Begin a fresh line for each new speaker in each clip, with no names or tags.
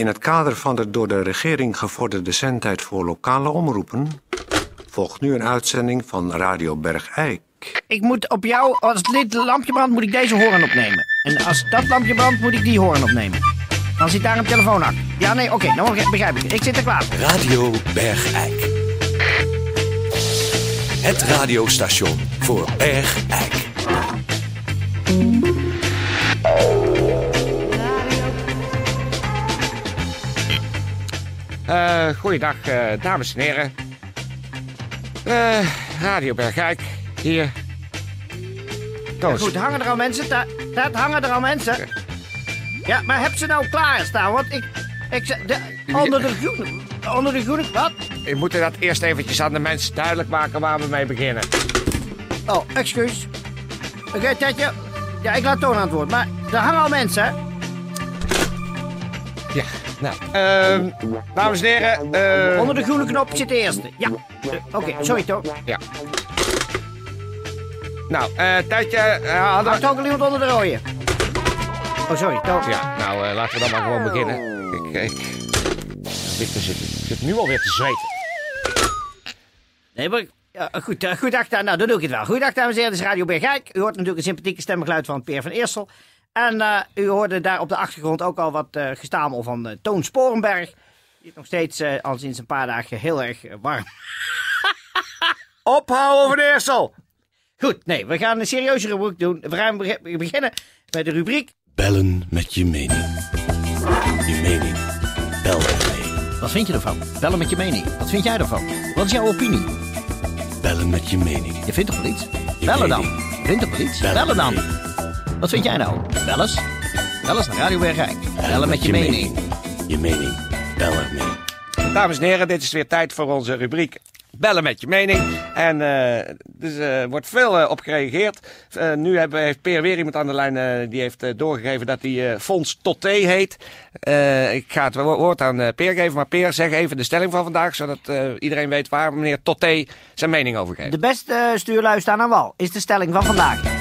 In het kader van de door de regering gevorderde zendtijd voor lokale omroepen... volgt nu een uitzending van Radio Bergijk.
Ik moet op jou, als dit lampje brandt, moet ik deze hoorn opnemen. En als dat lampje brandt, moet ik die hoorn opnemen. Dan zit daar een telefoon aan. Ja, nee, oké, dan begrijp ik. Ik zit er klaar.
Radio Bergijk. Het radiostation voor Bergijk.
Goeiedag, eh, dames en heren. Eh, Radio Bergijk, hier.
Goed, hangen er al mensen? Da dat hangen er al mensen? Ja, maar heb ze nou klaarstaan? Want ik... ik de, onder de groene... Onder de groene... Wat?
We moeten dat eerst eventjes aan de mensen duidelijk maken waar we mee beginnen.
Oh, excuus. Oké, Tetje. Ja, ik laat Toon aan het woord. Maar er hangen al mensen, hè?
Ja, nou. ehm, dames en heren. eh,
Onder de groene knop zit de eerste. Ja. Eh, Oké, sorry, Toon.
Ja. Nou, eh tijdje eh, hadden
ook al iemand onder de rode? Oh, sorry, Toon.
Ja, nou eh, laten we dan maar gewoon beginnen. Ik, ik, Victor zit, zit nu alweer te zweten.
Nee, maar... Ja, goed, uh, goedendag, da- nou, dan doe ik het wel. Goedendag, dames en heren, dit is Radio Bergijk. U hoort natuurlijk een sympathieke stemgeluid van Peer van Eersel. En eh, u hoorde daar op de achtergrond ook al wat eh gestamel van eh, Toon Sporenberg. Die is nog steeds eh, al sinds een paar dagen heel erg warm.
Ophouden van Eersel!
Goed, nee, we gaan een serieuze rubriek doen. We gaan beg- beginnen met de rubriek...
Bellen met je mening. Je mening. Bel ermee.
Wat vind je ervan? Bellen met je mening. Wat vind jij ervan? Wat is jouw opinie?
Bellen met je mening.
Je vindt toch wel iets?
Je
Bellen dan. Je vindt toch wel iets?
Bellen
Bellen dan.
Mee.
Wat vind jij nou? Bel eens. Bel eens naar Radio Bergijk. Bellen met je mening.
Je mening. Bel ermee.
Dames en heren, dit is weer tijd voor onze rubriek Bellen met je mening. En eh dus, er wordt veel eh, op gereageerd. Eh, nu hebben, heeft Peer weer iemand aan de lijn eh, die heeft eh, doorgegeven dat hij eh Fons Toté heet. Eh, ik ga het wo- woord aan eh, Peer geven, maar Peer zeg even de stelling van vandaag, zodat eh, iedereen weet waar meneer Toté zijn mening over geeft.
De beste stuurlui staan aan wal, is de stelling van vandaag.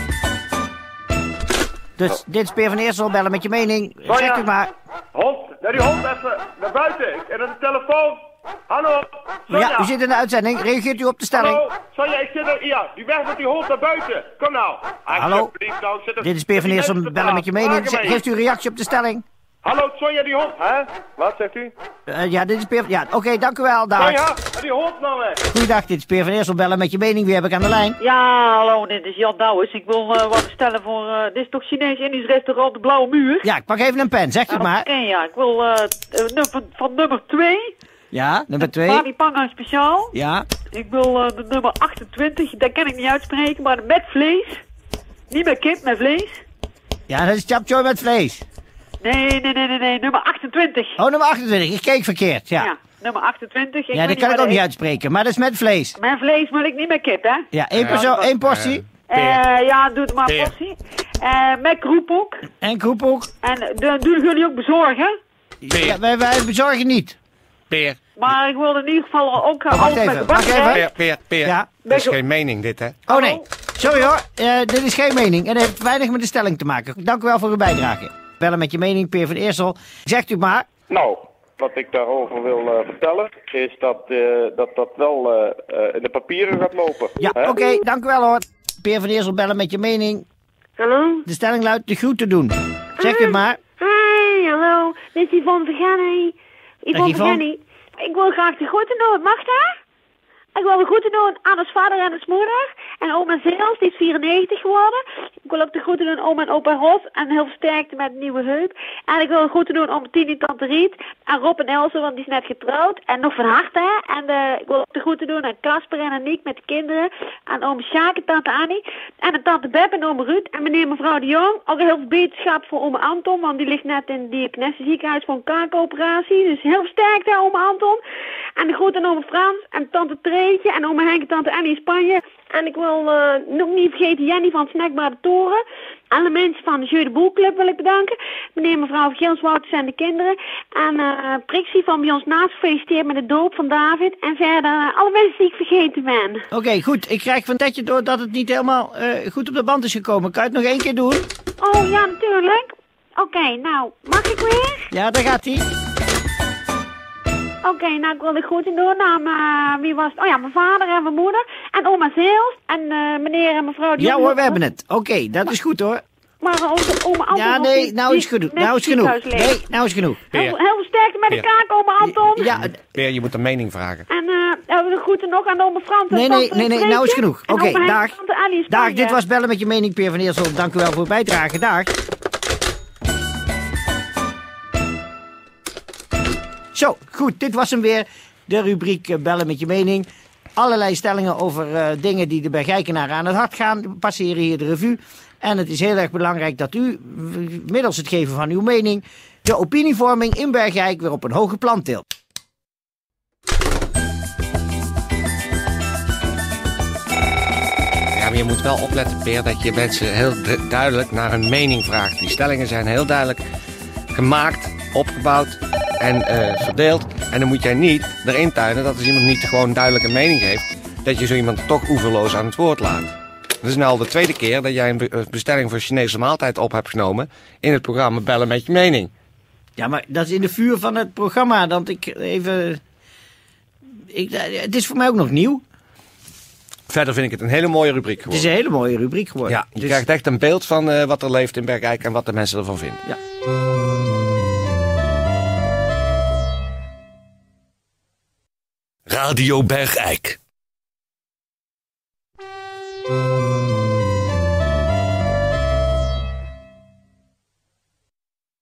Dus dit is Peer van Eersel, bellen met je mening. Zeg het maar.
Hond, naar die hond even naar buiten. En aan de telefoon. Hallo, Sonja.
Ja, u zit in de uitzending. Reageert u op de stelling?
Hallo, Sonja, ik zit er. Ja, die weg met die hond naar buiten. Kom nou.
Hallo.
Nou,
Dit is Peer van Eersel, bellen met je mening. Geeft u een reactie op de stelling?
Hallo, Sonja, die hond. Hè? Wat zegt u?
Eh, ja, dit is Peer... Ja, oké, dank u wel. Dag.
Sonja, die hond nou weg.
Goeiedag, dit is Peer van Eersel, bellen met je mening. Wie heb ik aan de lijn?
Ja, hallo, dit is Jan Douwes. Ik wil eh, wat stellen voor... eh, dit is toch Chinees-Indisch restaurant De Blauwe Muur?
Ja, ik pak even een pen. Zeg
Ja,
het
dat
maar.
je, ja. Ik wil van, van nummer 2,
Ja, nummer twee.
Bali Pangang speciaal.
Ja.
Ik wil eh, de nummer 28, dat kan ik niet uitspreken, maar met vlees. Niet met kip, met vlees.
Ja, dat is chapchoy met vlees.
Nee, nee, nee, nee, nee, nummer 28.
Oh, nummer 28. Ik keek verkeerd, ja.
Ja, nummer 28.
Ja, dat kan ik ook niet uitspreken, maar dat is met vlees.
Met vlees, maar ik niet met kip, hè?
Ja, één, persoon, één portie.
Eh, ja, doe het maar een portie. Eh, met kroephoek.
En kroephoek.
En uh, doen jullie ook bezorgen?
Peer,
Ja, wij, wij bezorgen niet.
Peer,
Maar ik wil in ieder geval ook uh,
Oh, wacht
alles met
even,
de
even.
Peer, Peer, Peer.
Ja.
Dit is geen mening dit, hè?
Oh nee. Sorry hoor, Eh, dit is geen mening. En dat heeft weinig met de stelling te maken. Dank u wel voor uw bijdrage. Bellen met je mening, Peer van Eersel. Zegt u maar.
Nou, wat ik daarover wil eh, vertellen is dat, eh, dat dat wel eh, in de papieren gaat lopen.
Ja, oké, dank u wel hoor. Peer van Eersel, bellen met je mening.
Hallo?
De stelling luidt de groeten doen. Zegt u het maar.
Hi, hallo. Dit is Yvonne Vergenny. Yvonne
Yvonne.
Vergenny. Ik wil graag de groeten doen. Mag dat? Ik wil de groeten doen aan ons vader en ons moeder. En oma Zeels, die is 94 geworden. Ik wil ook de groeten doen oma en opa Ros. En heel versterkt met een nieuwe heup. En ik wil de groeten doen aan Tini Tante Riet. En Rob en Else, want die is net getrouwd. En nog van harte. hè. En eh, ik wil ook de groeten doen aan Casper en Aniek met de kinderen. Aan oom Sjaak en tante Annie. En aan tante Beb en oom Ruud. En meneer en mevrouw de Jong. Ook heel veel beterschap voor oom Anton. Want die ligt net in het diakonessenziekenhuis voor een kaakoperatie. Dus heel versterkt hè, oom Anton. En de groeten aan oom Frans. En tante Treetje. En oom Henk en tante Annie in Spanje. En ik wil eh, nog niet vergeten Jenny van Snackbar de Toren. Alle mensen van de Jeu de Boel Club wil ik bedanken. Meneer en mevrouw Gilswouters en de kinderen. En eh Prixie van bij ons naast gefeliciteerd met de doop van David. En verder eh, alle mensen die ik vergeten ben.
Oké, goed. Ik krijg van Tetje door dat het niet helemaal goed op de band is gekomen. Kan je het nog één keer doen?
Oh ja, natuurlijk. Oké, nou, mag ik weer?
Ja, daar gaat hij.
Oké, nou ik wil de groeten doen aan eh, wie was het? Oh ja, mijn vader en mijn moeder. En oma Zeels. En eh, meneer en mevrouw... die
Ja hoor, we hebben het. Oké, dat is goed hoor.
Maar onze oma Anton...
Ja, nee,
die-
nou is genoeg. Nou is genoeg. Nee, nou is genoeg.
Heel,
Peer.
heel veel sterkte met de kaak, oma Anton.
Ja,
Peer, je moet een mening vragen.
En eh hebben we de groeten nog aan oma Frans
nee, nee, nee, nee, nou is genoeg.
En
Oké, dag. Dag, dit was Bellen met je mening, Peer van Eersel. Dank u wel voor het bijdragen. Dag. Zo, goed, dit was hem weer. De rubriek eh, Bellen met je mening. Allerlei stellingen over eh, dingen die de Bergijkenaar aan het hart gaan, passeren hier de revue. En het is heel erg belangrijk dat u, middels het geven van uw mening, de opinievorming in Bergijk weer op een hoger plan tilt.
Ja, maar je moet wel opletten, Peer, dat je mensen heel du- duidelijk naar een mening vraagt. Die stellingen zijn heel duidelijk gemaakt, opgebouwd en eh, verdeeld. En dan moet jij niet erin tuinen dat als iemand niet gewoon duidelijk een mening geeft, dat je zo iemand toch oeverloos aan het woord laat. Dat is nu al de tweede keer dat jij een eh, bestelling voor Chinese maaltijd op hebt genomen in het programma Bellen met je mening.
Ja, maar dat is in de vuur van het programma. Dat ik even. Ik, eh, het is voor mij ook nog nieuw.
Verder vind ik het een hele mooie rubriek
Het
geworden.
is een hele mooie rubriek geworden.
Ja, je
Dus-
krijgt echt een beeld van wat er leeft in Bergijk en wat de mensen ervan vinden.
ja.
Radio Bergijk.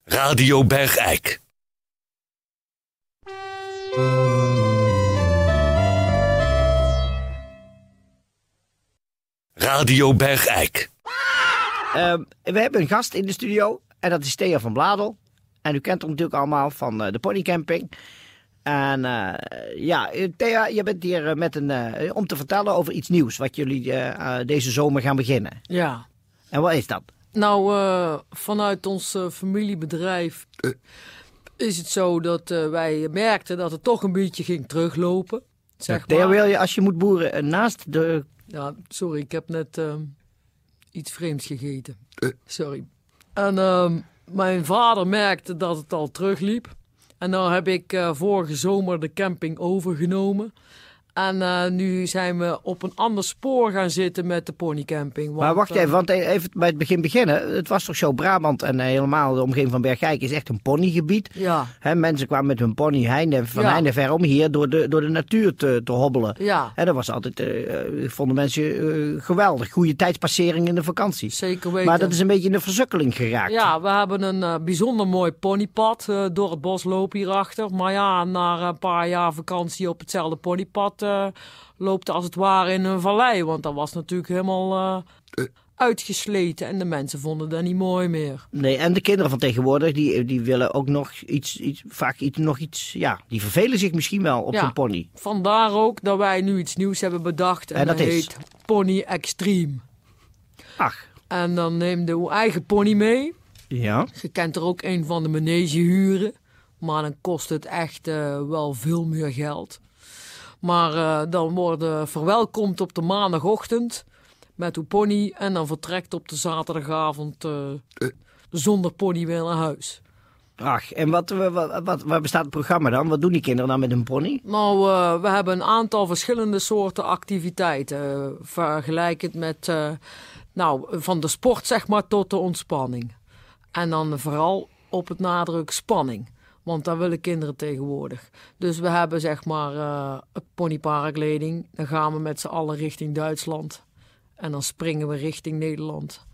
Radio Bergijk. Radio Bergijk.
Ehm, we hebben een gast in de studio. En dat is Thea van Bladel. En u kent hem natuurlijk allemaal van eh, de ponycamping. En eh, ja, eh, Thea, je bent hier eh, met een, eh, om te vertellen over iets nieuws. Wat jullie deze zomer gaan beginnen.
Ja,
En wat is dat?
nou eh, vanuit ons familiebedrijf is het zo dat eh, wij merkten dat het toch een beetje ging teruglopen. Zeg
Thea,
maar.
wil je als je moet boeren naast de...
Ja, sorry, ik heb net ehm, iets vreemds gegeten. Sorry. En ehm, mijn vader merkte dat het al terugliep. En nou heb ik eh, vorige zomer de camping overgenomen. En eh, nu zijn we op een ander spoor gaan zitten met de ponycamping.
Maar
want,
wacht
eh,
even, want even bij het begin beginnen. Het was toch zo Brabant en eh, helemaal de omgeving van Bergijk is echt een ponygebied.
Ja,
mensen kwamen met hun pony heinde, van
Ja.
heinde ver om hier door de, door de natuur te, te hobbelen.
ja.
Hè, dat was altijd, eh, eh, vonden mensen eh, geweldig. Goede tijdspassering in de vakantie.
Zeker weten.
Maar dat is een beetje in de verzukkeling geraakt.
Ja, we hebben een eh, bijzonder mooi ponypad eh, door het bos lopen hierachter. Maar ja, na een paar jaar vakantie op hetzelfde ponypad eh, loopt het als het ware in een vallei. Want dat was natuurlijk helemaal eh, uitgesleten en de mensen vonden dat niet mooi meer.
Nee, en de kinderen van tegenwoordig, die, die willen ook nog iets, iets vaak iets, nog iets, ja, die vervelen zich misschien wel op
Ja.
zo'n pony.
Vandaar ook dat wij nu iets nieuws hebben bedacht. En,
En dat is?
heet Pony Extreme.
Ach,
En dan neem je uw eigen pony mee.
ja.
Je kent er ook een van de manege huren. Maar dan kost het echt wel veel meer geld. Maar eh, dan worden verwelkomd op de maandagochtend met uw pony. En dan vertrekt op de zaterdagavond eh, zonder pony weer naar huis.
Ach, en wat, wat, wat, waar bestaat het programma dan? Wat doen die kinderen dan met een pony?
Nou, eh, we hebben een aantal verschillende soorten activiteiten. eh, vergelijkend met, eh, nou, van de sport zeg maar tot de ontspanning. En dan vooral op het nadruk spanning. Want dat willen kinderen tegenwoordig. Dus we hebben zeg maar ponyparagliding. Dan gaan we met z'n allen richting Duitsland. En dan springen we richting Nederland.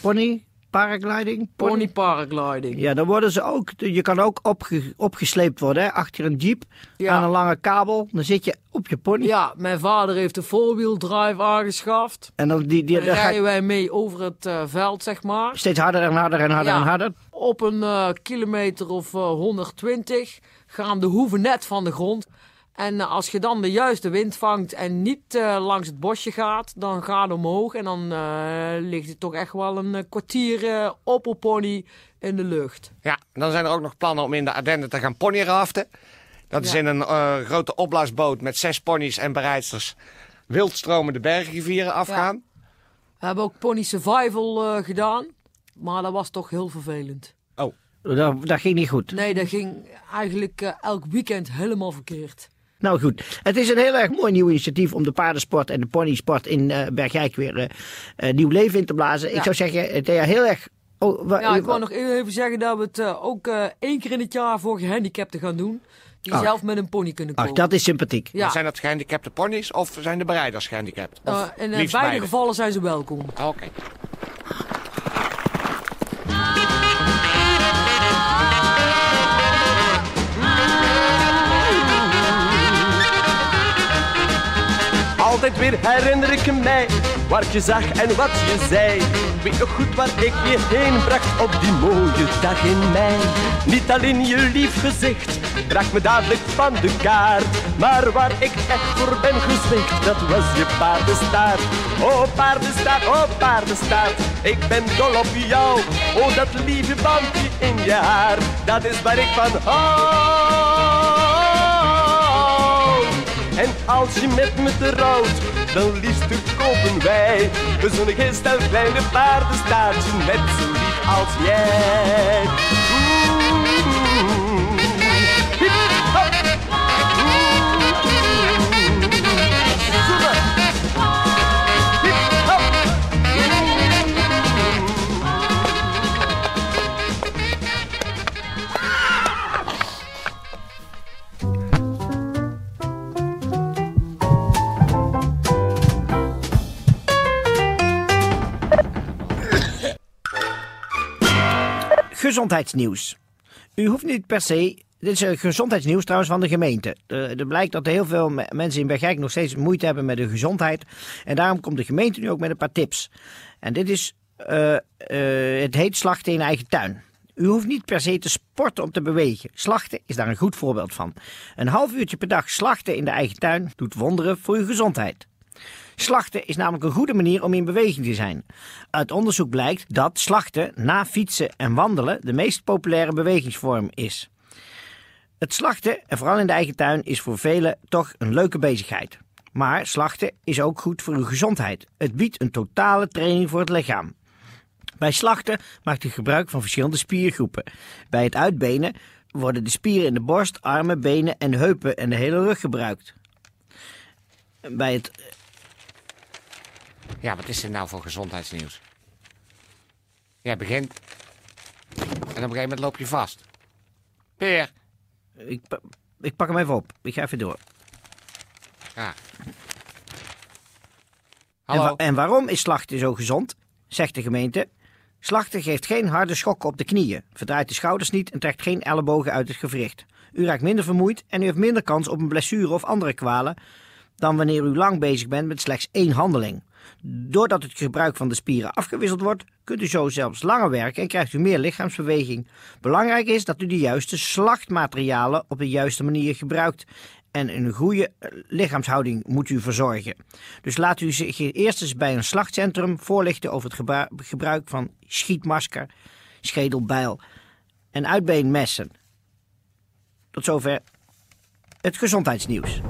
Pony, paragliding,
Pony paragliding.
Ja, dan worden ze ook, je kan ook opge, opgesleept worden hè, achter een jeep
Ja.
aan een lange kabel. Dan zit je op je pony.
Ja, mijn vader heeft een four-wheel drive aangeschaft.
En dan, die, die,
Dan
dan ga
rijden wij mee over het eh, veld, zeg maar.
steeds harder en harder en harder
Ja.
en harder.
Op een eh, kilometer of eh, 120 gaan de hoeven net van de grond. En eh, als je dan de juiste wind vangt en niet eh, langs het bosje gaat, dan gaat het omhoog. En dan eh, ligt het toch echt wel een eh, kwartier eh, op een pony in de lucht.
Ja, dan zijn er ook nog plannen om in de Ardennen te gaan ponyraften. Dat is in een eh, grote opblaasboot met zes ponies en bereidsters wildstromende bergrivieren afgaan.
We hebben ook pony survival eh, gedaan, maar dat was toch heel vervelend.
Oh.
Dat, dat ging niet goed.
Nee, dat ging eigenlijk eh, elk weekend helemaal verkeerd.
Nou goed, het is een heel erg mooi nieuw initiatief om de paardensport en de ponysport in eh Bergijk weer eh, nieuw leven in te blazen. Ik zou zeggen, Thea, heel erg... Oh, wa-
Ja, ik wou nog even zeggen dat we het ook eh, één keer in het jaar voor gehandicapten gaan doen. Die
Ach.
zelf met een pony kunnen komen.
Ach, dat is sympathiek.
Ja,
Zijn dat gehandicapte ponies of zijn de bereiders gehandicapt?
Eh, in beide? gevallen zijn ze welkom.
Oké.
Altijd weer herinner ik mij ik je zag en wat je zei. Weet nog goed waar ik je heen bracht op die mooie dag in mei. Niet alleen je lief gezicht bracht me dadelijk van de kaart. Maar waar ik echt voor ben gezwicht, dat was je paardenstaart. Oh paardenstaart, oh paardenstaart, ik ben dol op jou. Oh dat lieve bandje in je haar, dat is waar ik van hou. Als je met me trouwt, dan liefst kopen wij een zonnige stel kleine paardenstaartje net zo lief als jij.
Gezondheidsnieuws. U hoeft niet per se. Dit is een gezondheidsnieuws trouwens van de gemeente. Er, er blijkt dat heel veel me- mensen in Bergijk nog steeds moeite hebben met hun gezondheid. En daarom komt de gemeente nu ook met een paar tips. En dit is. eh, eh, het heet slachten in eigen tuin. U hoeft niet per se te sporten om te bewegen. Slachten is daar een goed voorbeeld van. Een half uurtje per dag slachten in de eigen tuin doet wonderen voor uw gezondheid. Slachten is namelijk een goede manier om in beweging te zijn. Uit onderzoek blijkt dat slachten na fietsen en wandelen de meest populaire bewegingsvorm is. Het slachten, en vooral in de eigen tuin, is voor velen toch een leuke bezigheid. Maar slachten is ook goed voor uw gezondheid. Het biedt een totale training voor het lichaam. Bij slachten maakt u gebruik van verschillende spiergroepen. Bij het uitbenen worden de spieren in de borst, armen, benen en heupen en de hele rug gebruikt. Bij het
Ja, wat is dit nou voor gezondheidsnieuws? Jij begint. En op een gegeven moment loop je vast. Peer.
Ik, pa- ik pak hem even op. Ik ga even door.
Ja.
En,
Hallo.
wa- en waarom is slachten zo gezond? Zegt de gemeente. Slachten geeft geen harde schokken op de knieën, verdraait de schouders niet en trekt geen ellebogen uit het gewricht. U raakt minder vermoeid en u heeft minder kans op een blessure of andere kwalen dan wanneer u lang bezig bent met slechts één handeling. Doordat het gebruik van de spieren afgewisseld wordt, kunt u zo zelfs langer werken en krijgt u meer lichaamsbeweging. Belangrijk is dat u de juiste slachtmaterialen op de juiste manier gebruikt. En een goede eh, lichaamshouding moet u verzorgen. Dus laat u zich eerst eens bij een slachtcentrum voorlichten over het gebru- gebruik van schietmasker, schedelbijl en uitbeenmessen. Tot zover het gezondheidsnieuws.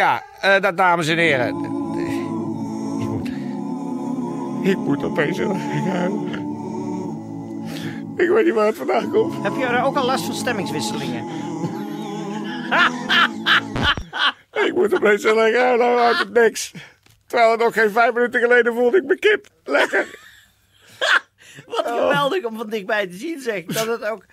Ja, eh, dat dames en heren. Ik moet. Ik moet opeens heel huilen. Ik weet niet waar het vandaan komt.
Heb je er ook al last van stemmingswisselingen?
Ik moet opeens heel erg huilen uit het niks. Terwijl het nog geen vijf minuten geleden voelde ik me kip. Lekker.
Wat geweldig om van dichtbij te zien, zeg. Dat het ook...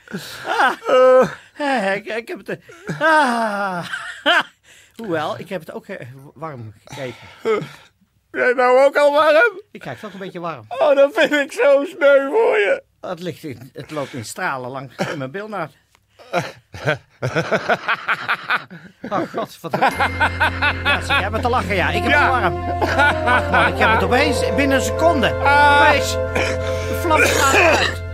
Ah, eh, ik, ik heb het... eh, Ah, hoewel, ik heb het ook eh, warm gekregen.
Jij nou ook al warm?
Ik krijg toch een beetje warm.
Oh, dat vind ik zo sneu voor je.
Het, ligt in, het loopt in stralen langs in mijn bilnaad. Oh god, wat... Ja, zie, jij bent te lachen, ja. Ik heb
Ja.
het warm. Man, ik heb het opeens binnen een seconde. Opeens. De vlam slaat uit.